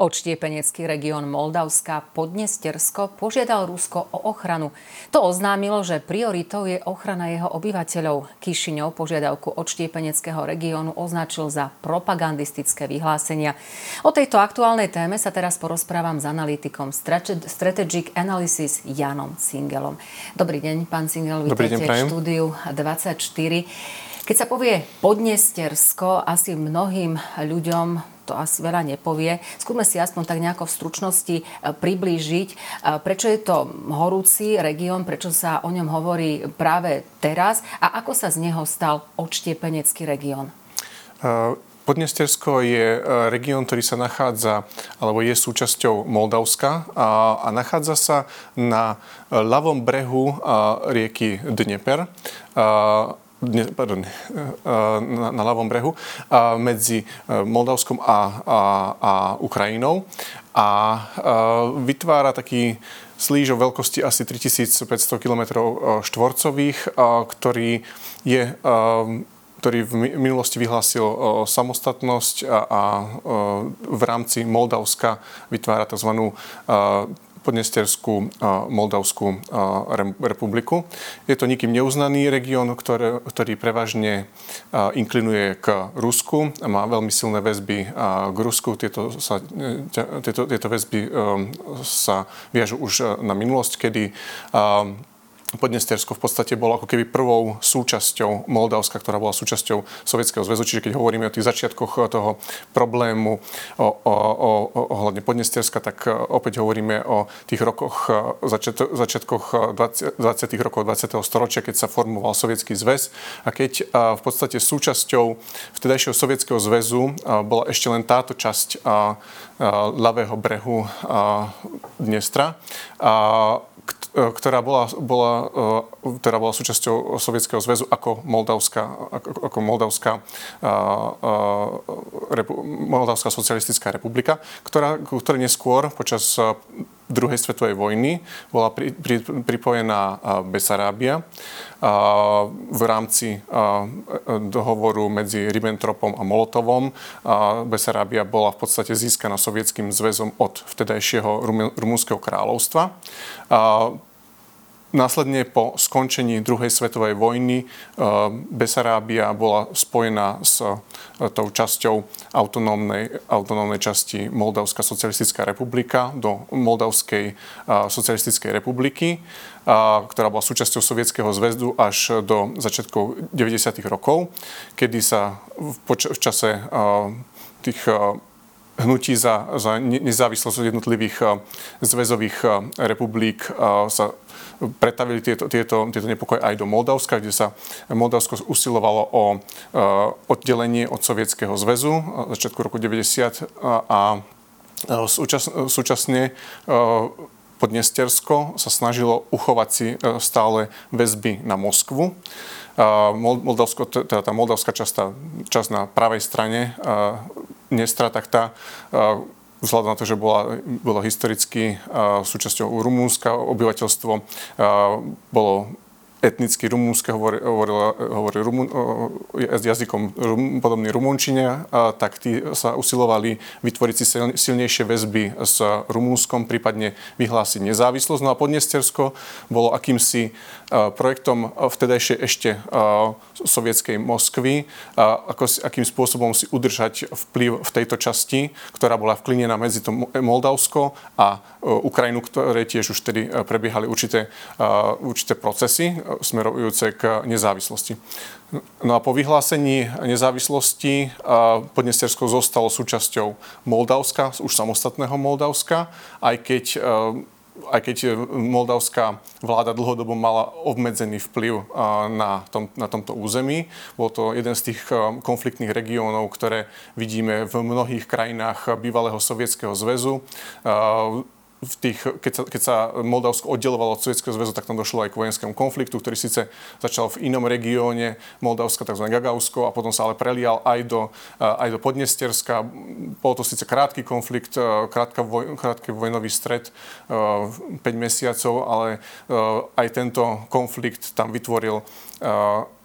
Odštiepenecký región Moldavska Podnestersko požiadal Rusko o ochranu. To oznámilo, že prioritou je ochrana jeho obyvateľov. Kišiňov požiadavku odštiepeneckého regiónu označil za propagandistické vyhlásenia. O tejto aktuálnej téme sa teraz porozprávam s analytikom Strategic Analysis Janom Singelom. Dobrý deň, pán Singel, vítajte v štúdiu 24. Keď sa povie Podnestersko, asi mnohým ľuďom to asi veľa nepovie. Skúsme si aspoň tak nejako v stručnosti e, priblížiť, e, prečo je to horúci región, prečo sa o ňom hovorí práve teraz a ako sa z neho stal odštiepenecký región. Uh... Podnestersko je región, ktorý sa nachádza, alebo je súčasťou Moldavska a, a nachádza sa na ľavom brehu rieky Dnieper. A, pardon, eh, na, na ľavom brehu medzi eh, Moldavskom a, a, a Ukrajinou a eh, vytvára taký slíž o veľkosti asi 3500 km štvorcových, ktorý je ktorý v minulosti vyhlásil samostatnosť a, a v rámci Moldavska vytvára tzv. Podnesterskú Moldavskú republiku. Je to nikým neuznaný región, ktorý, ktorý prevažne inklinuje k Rusku. Má veľmi silné väzby k Rusku. Tieto, sa, tieto, tieto väzby sa viažu už na minulosť, kedy Podnestersko v podstate bolo ako keby prvou súčasťou Moldavska, ktorá bola súčasťou Sovietskeho zväzu. Čiže keď hovoríme o tých začiatkoch toho problému o, o, o, ohľadne Podnesterska, tak e, opäť hovoríme o tých rokoch, e, začiat, začiatkoch 20, 20. rokov 20. storočia, keď sa formoval Sovietský zväz a keď v podstate súčasťou vtedajšieho Sovietskeho zväzu bola ešte len táto časť ľavého brehu Dnestra. E, ktorá bola, bola, e, ktorá bola súčasťou Sovietskeho zväzu ako Moldavská, ako, ako Moldavská, repu, Moldavská socialistická republika, ktorá, ktorá neskôr počas druhej svetovej vojny bola pri, pri, pripojená Besarábia v rámci dohovoru medzi Ribbentropom a Molotovom. Besarábia bola v podstate získaná sovietským zväzom od vtedajšieho rumúnskeho kráľovstva. Následne po skončení druhej svetovej vojny e, Besarábia bola spojená s e, tou časťou autonómnej, autonómnej časti Moldavská socialistická republika do Moldavskej e, socialistickej republiky, ktorá bola súčasťou Sovietskeho zväzdu až do začiatkov 90. rokov, kedy sa v, poč- v čase tých hnutí za, za nezávislosť jednotlivých zväzových republik sa pretavili tieto, tieto, tieto nepokoje aj do Moldavska, kde sa Moldavsko usilovalo o oddelenie od Sovietskeho zväzu začiatku roku 90 a, a súčas, súčasne Podnestersko sa snažilo uchovať si stále väzby na Moskvu. Moldavsko, teda tá moldavská časť, časť na pravej strane Dnestra, tak tá vzhľadom na to, že bola, bola historicky súčasťou Rumúnska, obyvateľstvo bolo etnicky rumúnske, hovorí, hovoril, hovorí rumun, jazykom rum, podobný rumunčine, tak tí sa usilovali vytvoriť si silnejšie väzby s Rumúnskom, prípadne vyhlásiť nezávislosť. No a Podnestersko bolo akýmsi projektom vtedajšie ešte sovietskej Moskvy, ako, akým spôsobom si udržať vplyv v tejto časti, ktorá bola vklinená medzi to Moldavsko a Ukrajinu, ktoré tiež už tedy prebiehali určité, určité procesy smerujúce k nezávislosti. No a po vyhlásení nezávislosti Podnestersko zostalo súčasťou Moldavska, už samostatného Moldavska, aj keď aj keď moldavská vláda dlhodobo mala obmedzený vplyv na, tom, na tomto území. Bol to jeden z tých konfliktných regiónov, ktoré vidíme v mnohých krajinách bývalého Sovietskeho zväzu v tých, keď, sa, keď sa Moldavsko oddelovalo od Sovietskeho zväzu, tak tam došlo aj k vojenskému konfliktu, ktorý síce začal v inom regióne Moldavska, tzv. Gagausko, a potom sa ale prelial aj do, aj do Podnesterska. Bol to síce krátky konflikt, krátka voj, krátky vojnový stred, 5 mesiacov, ale aj tento konflikt tam vytvoril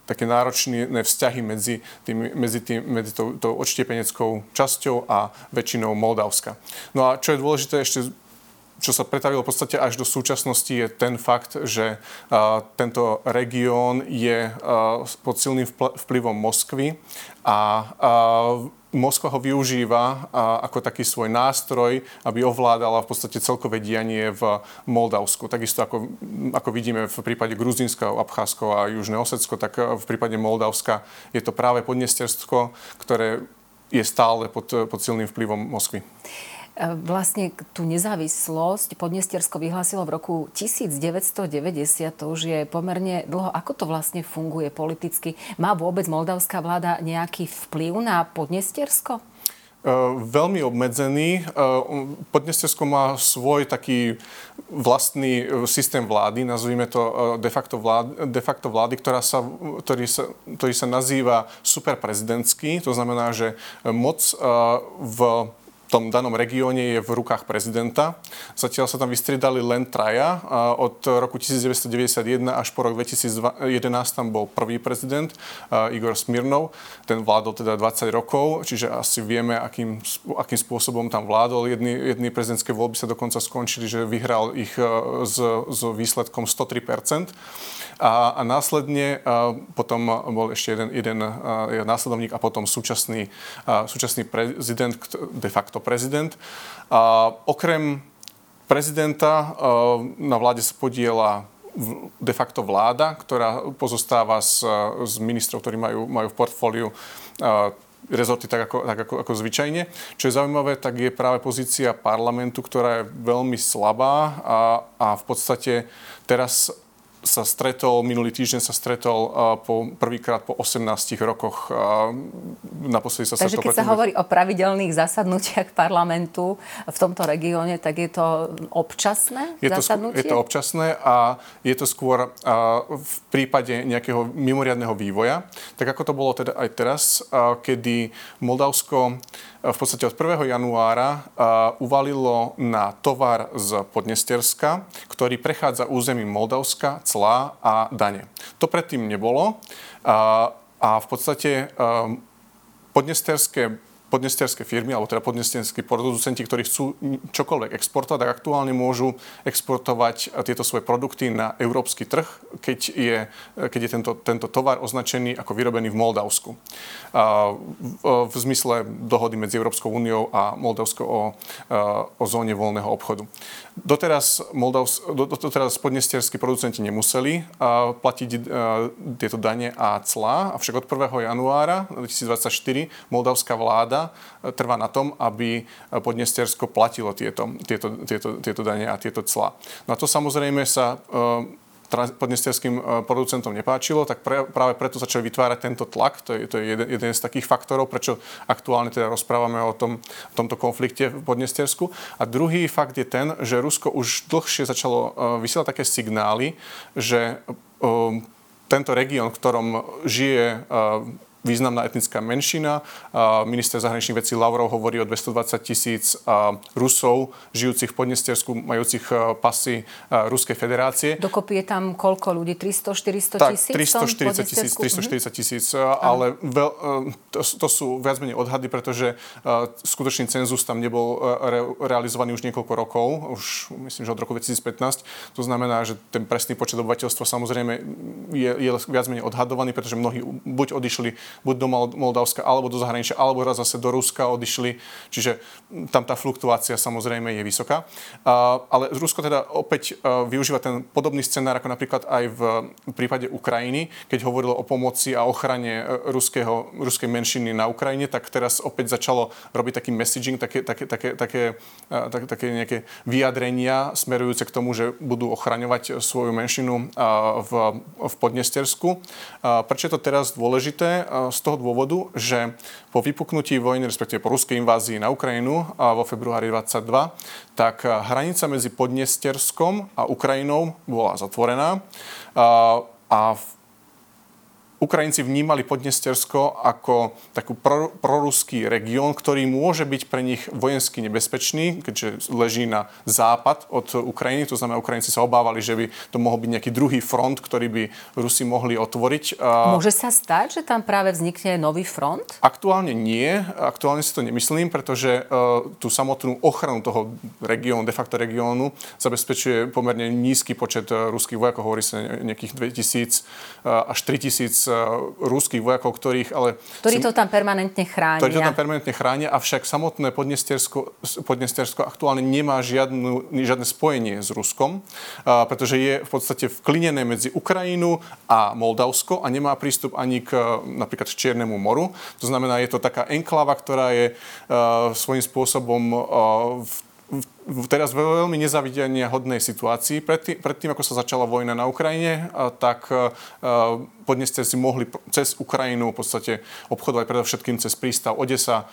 také náročné vzťahy medzi, tým, medzi, tým, medzi tou, tou odštiepeneckou časťou a väčšinou Moldavska. No a čo je dôležité ešte čo sa pretavilo v podstate až do súčasnosti, je ten fakt, že tento región je pod silným vplyvom Moskvy a Moskva ho využíva ako taký svoj nástroj, aby ovládala v podstate celkové dianie v Moldavsku. Takisto ako, ako vidíme v prípade Gruzinska, Abcházsko a Južné Osecko, tak v prípade Moldavska je to práve Podnestersko, ktoré je stále pod, pod silným vplyvom Moskvy. E, vlastne tú nezávislosť Podnestersko vyhlásilo v roku 1990, to už je pomerne dlho. Ako to vlastne funguje politicky? Má vôbec moldavská vláda nejaký vplyv na Podnestersko? Uh, veľmi obmedzený. Uh, Podnestersko má svoj taký vlastný systém vlády, nazvime to de facto vlády, de facto vlády ktorá sa, ktorý, sa, ktorý sa nazýva superprezidentský. To znamená, že moc v tom danom regióne je v rukách prezidenta. Zatiaľ sa tam vystriedali len traja. Od roku 1991 až po rok 2011 tam bol prvý prezident Igor Smirnov. Ten vládol teda 20 rokov, čiže asi vieme, akým, akým spôsobom tam vládol. Jedny, jedny prezidentské voľby sa dokonca skončili, že vyhral ich s, s výsledkom 103%. A, a následne a potom bol ešte jeden, jeden a, následovník a potom súčasný, súčasný prezident, de facto prezident. A, okrem prezidenta a, na vláde sa podiela de facto vláda, ktorá pozostáva z, z ministrov, ktorí majú, majú v portfóliu rezorty tak, ako, tak ako, ako zvyčajne. Čo je zaujímavé, tak je práve pozícia parlamentu, ktorá je veľmi slabá a, a v podstate teraz sa stretol, minulý týždeň sa stretol po, prvýkrát po 18 rokoch. Naposledy sa Takže keď sa hovorí o pravidelných zasadnutiach parlamentu v tomto regióne, tak je to občasné je to, zasadnutie? je to občasné a je to skôr v prípade nejakého mimoriadného vývoja. Tak ako to bolo teda aj teraz, kedy Moldavsko v podstate od 1. januára uvalilo na tovar z Podnesterska, ktorý prechádza územím Moldavska, clá a dane. To predtým nebolo a v podstate podnesterské podnesterské firmy, alebo teda podnesterskí producenti, ktorí chcú čokoľvek exportovať, tak aktuálne môžu exportovať tieto svoje produkty na európsky trh, keď je, keď je tento, tento tovar označený ako vyrobený v Moldavsku. V, zmysle dohody medzi Európskou úniou a Moldavskou o, o zóne voľného obchodu. Doteraz, Moldavs, doteraz podnesterskí producenti nemuseli platiť tieto dane a clá, avšak od 1. januára 2024 moldavská vláda trvá na tom, aby Podnestersko platilo tieto, tieto, tieto, tieto dane a tieto clá. No a to samozrejme sa podnesterským e, producentom nepáčilo, tak pre, práve preto začali vytvárať tento tlak. To je, to je jeden, jeden z takých faktorov, prečo aktuálne teda rozprávame o, tom, o tomto konflikte v Podnestersku. A druhý fakt je ten, že Rusko už dlhšie začalo vysielať také signály, že uh, tento región, v ktorom žije významná etnická menšina. Minister zahraničných vecí Lavrov hovorí o 220 tisíc Rusov, žijúcich v Podnestersku, majúcich pasy Ruskej federácie. Dokopy je tam koľko ľudí? 300-400 tisíc? Tak, 340 tisíc, 340 tisíc, ale veľ, to, to sú viac menej odhady, pretože skutočný cenzus tam nebol re, realizovaný už niekoľko rokov, už myslím, že od roku 2015. To znamená, že ten presný počet obyvateľstva samozrejme je, je viac menej odhadovaný, pretože mnohí buď odišli buď do Moldavska, alebo do zahraničia, alebo raz zase do Ruska odišli. Čiže tam tá fluktuácia samozrejme je vysoká. Ale Rusko teda opäť využíva ten podobný scenár ako napríklad aj v prípade Ukrajiny, keď hovorilo o pomoci a ochrane e, ruského, ruskej menšiny na Ukrajine, tak teraz opäť začalo robiť taký messaging, také, také, také, také, také, také nejaké vyjadrenia smerujúce k tomu, že budú ochraňovať svoju menšinu v, v Podnestersku. Prečo je to teraz dôležité? Z toho dôvodu, že po vypuknutí vojny, respektíve po ruskej invázii na Ukrajinu vo februári 22, tak hranica medzi Podnesterskom a Ukrajinou bola zatvorená. A Ukrajinci vnímali Podnestersko ako takú pro, proruský región, ktorý môže byť pre nich vojensky nebezpečný, keďže leží na západ od Ukrajiny. To znamená, Ukrajinci sa obávali, že by to mohol byť nejaký druhý front, ktorý by Rusi mohli otvoriť. Môže sa stať, že tam práve vznikne nový front? Aktuálne nie. Aktuálne si to nemyslím, pretože uh, tú samotnú ochranu toho regiónu, de facto regiónu, zabezpečuje pomerne nízky počet ruských vojakov. Hovorí sa nejakých 2000 uh, až 3000 ruských vojakov, ktorých ale... Ktorí to tam permanentne chránia. Ktorí to tam permanentne chránia, avšak samotné Podnestersko, Podnestersko aktuálne nemá žiadnu, žiadne spojenie s Ruskom, pretože je v podstate vklinené medzi Ukrajinu a Moldavsko a nemá prístup ani k napríklad Čiernemu moru. To znamená, je to taká enklava, ktorá je svojím spôsobom v teraz v veľmi nezavidenia hodnej situácii. Predtým, predtým, ako sa začala vojna na Ukrajine, tak Podneste si mohli cez Ukrajinu v podstate obchodovať predovšetkým cez prístav Odesa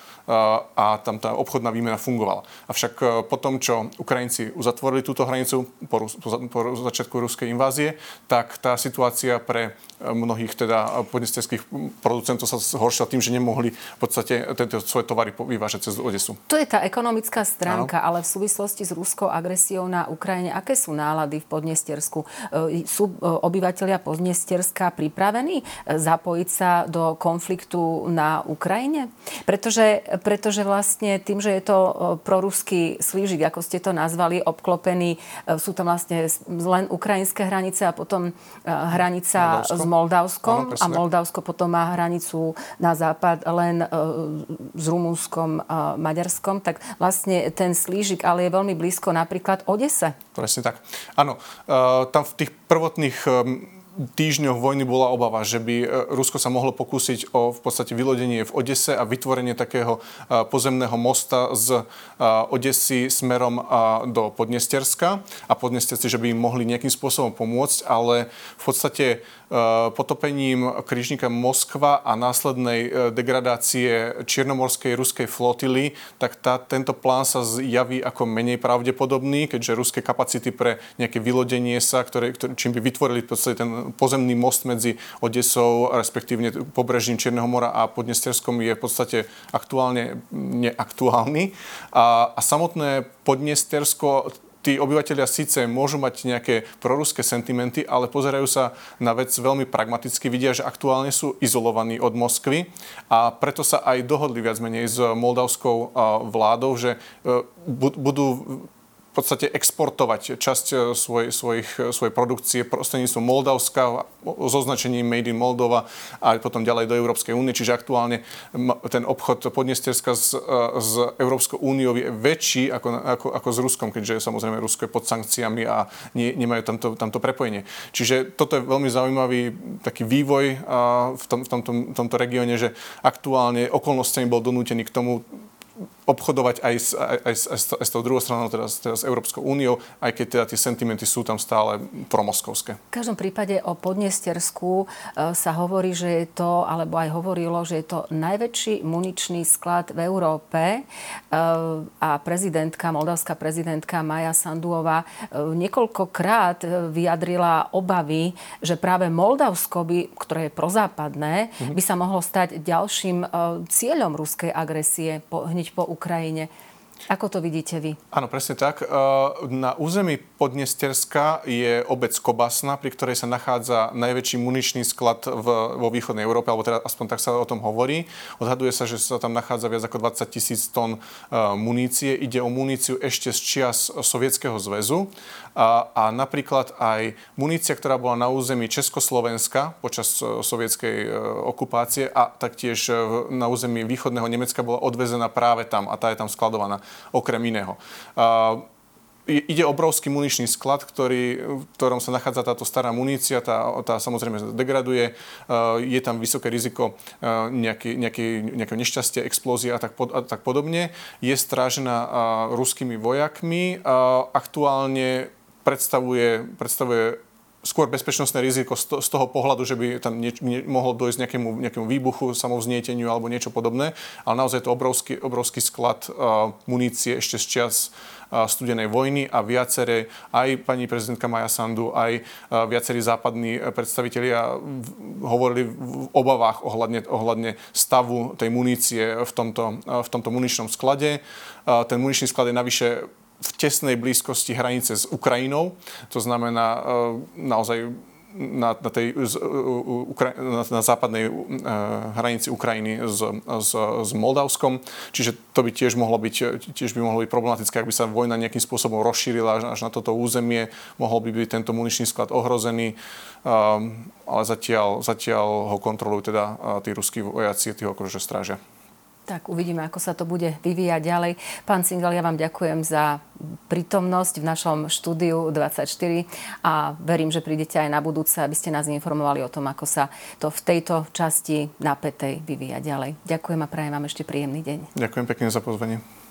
a tam tá obchodná výmena fungovala. Avšak po tom, čo Ukrajinci uzatvorili túto hranicu po, po, po začiatku ruskej invázie, tak tá situácia pre mnohých teda podnesterských producentov sa zhoršila tým, že nemohli v podstate tento svoje tovary vyvážať cez Odesu. To je tá ekonomická stránka, no. ale v súvislosti súvislosti s ruskou agresiou na Ukrajine, aké sú nálady v Podnestersku? E, sú e, obyvateľia Podnesterska pripravení e, zapojiť sa do konfliktu na Ukrajine? Pretože, pretože vlastne tým, že je to proruský slížik, ako ste to nazvali, obklopený, sú tam vlastne len ukrajinské hranice a potom hranica Moldavsko. s Moldavskom ano, a Moldavsko potom má hranicu na západ len s Rumúnskom a Maďarskom, tak vlastne ten slížik ale je veľmi blízko napríklad Odese. Presne tak. Áno, uh, tam v tých prvotných um, týždňoch vojny bola obava, že by e, Rusko sa mohlo pokúsiť o v podstate vylodenie v Odese a vytvorenie takého pozemného mosta z Odesy smerom do Podnesterska. A Podnesterci, že by im mohli nejakým spôsobom pomôcť, ale v podstate potopením krížnika Moskva a následnej degradácie Čiernomorskej ruskej flotily, tak tá, tento plán sa javí ako menej pravdepodobný, keďže ruské kapacity pre nejaké vylodenie sa, ktoré, ktoré, čím by vytvorili ten pozemný most medzi Odesou, respektívne pobrežím Čierneho mora a Podnesterskom je v podstate aktuálne neaktuálny. A, a samotné Podnestersko tí obyvateľia síce môžu mať nejaké proruské sentimenty, ale pozerajú sa na vec veľmi pragmaticky, vidia, že aktuálne sú izolovaní od Moskvy a preto sa aj dohodli viac menej s moldavskou vládou, že e, budú v podstate exportovať časť e, svoj, svojich, e, svojej produkcie prostredníctvom Moldavska s označením Made in Moldova a potom ďalej do Európskej únie. Čiže aktuálne ten obchod Podnesterska s, e, s Európskou úniou je väčší ako, ako, ako s Ruskom, keďže samozrejme Rusko je pod sankciami a nie, nemajú tamto, tamto prepojenie. Čiže toto je veľmi zaujímavý taký vývoj v, tom, v tomto, tomto regióne, že aktuálne okolnostami bol donútený k tomu obchodovať aj s, aj, aj, s, aj s tou druhou stranou, teda s Európskou úniou, aj keď teda tie sentimenty sú tam stále promoskovské. V každom prípade o Podnestersku e, sa hovorí, že je to, alebo aj hovorilo, že je to najväčší muničný sklad v Európe e, a prezidentka, moldavská prezidentka Maja Sanduová e, niekoľkokrát vyjadrila obavy, že práve Moldavsko, by, ktoré je prozápadné, mm-hmm. by sa mohlo stať ďalším cieľom ruskej agresie po, hneď po Ukrajine. Ukrajine. Ako to vidíte vy? Áno, presne tak. Na území Podnesterska je obec Kobasna, pri ktorej sa nachádza najväčší muničný sklad v, vo východnej Európe, alebo teda aspoň tak sa o tom hovorí. Odhaduje sa, že sa tam nachádza viac ako 20 tisíc tón munície. Ide o muníciu ešte z čias Sovietskeho zväzu. A, a napríklad aj munícia, ktorá bola na území Československa počas sovietskej okupácie a taktiež na území východného Nemecka bola odvezená práve tam a tá je tam skladovaná okrem iného. Ide obrovský muničný sklad, ktorý, v ktorom sa nachádza táto stará munícia, tá, tá samozrejme degraduje, je tam vysoké riziko nejaké, nejaké, nejakého nešťastia, explózia a tak, pod, a tak podobne. Je strážená ruskými vojakmi. Aktuálne predstavuje, predstavuje skôr bezpečnostné riziko z toho pohľadu, že by tam nieč, nie, mohlo dojsť nejakému, nejakému výbuchu, samovznieteniu alebo niečo podobné. Ale naozaj je to obrovský, obrovský sklad uh, munície ešte z uh, studenej vojny a viaceré, aj pani prezidentka Maja Sandu, aj uh, viacerí západní predstavitelia hovorili v obavách ohľadne, ohľadne stavu tej munície v tomto, v tomto muničnom sklade. Ten muničný sklad je navyše v tesnej blízkosti hranice s Ukrajinou. To znamená e, naozaj na, na, tej, z, na, na západnej uh, hranici Ukrajiny s, s, s Moldavskom. Čiže to by tiež mohlo byť, tiež by mohlo byť problematické, ak by sa vojna nejakým spôsobom rozšírila až, na toto územie. Mohol by byť tento muničný sklad ohrozený, ale zatiaľ, zatiaľ ho kontrolujú teda tí ruskí vojaci, tí ho akože strážia. Tak uvidíme, ako sa to bude vyvíjať ďalej. Pán Singal, ja vám ďakujem za prítomnosť v našom štúdiu 24 a verím, že prídete aj na budúce, aby ste nás informovali o tom, ako sa to v tejto časti napätej vyvíja ďalej. Ďakujem a prajem vám ešte príjemný deň. Ďakujem pekne za pozvanie.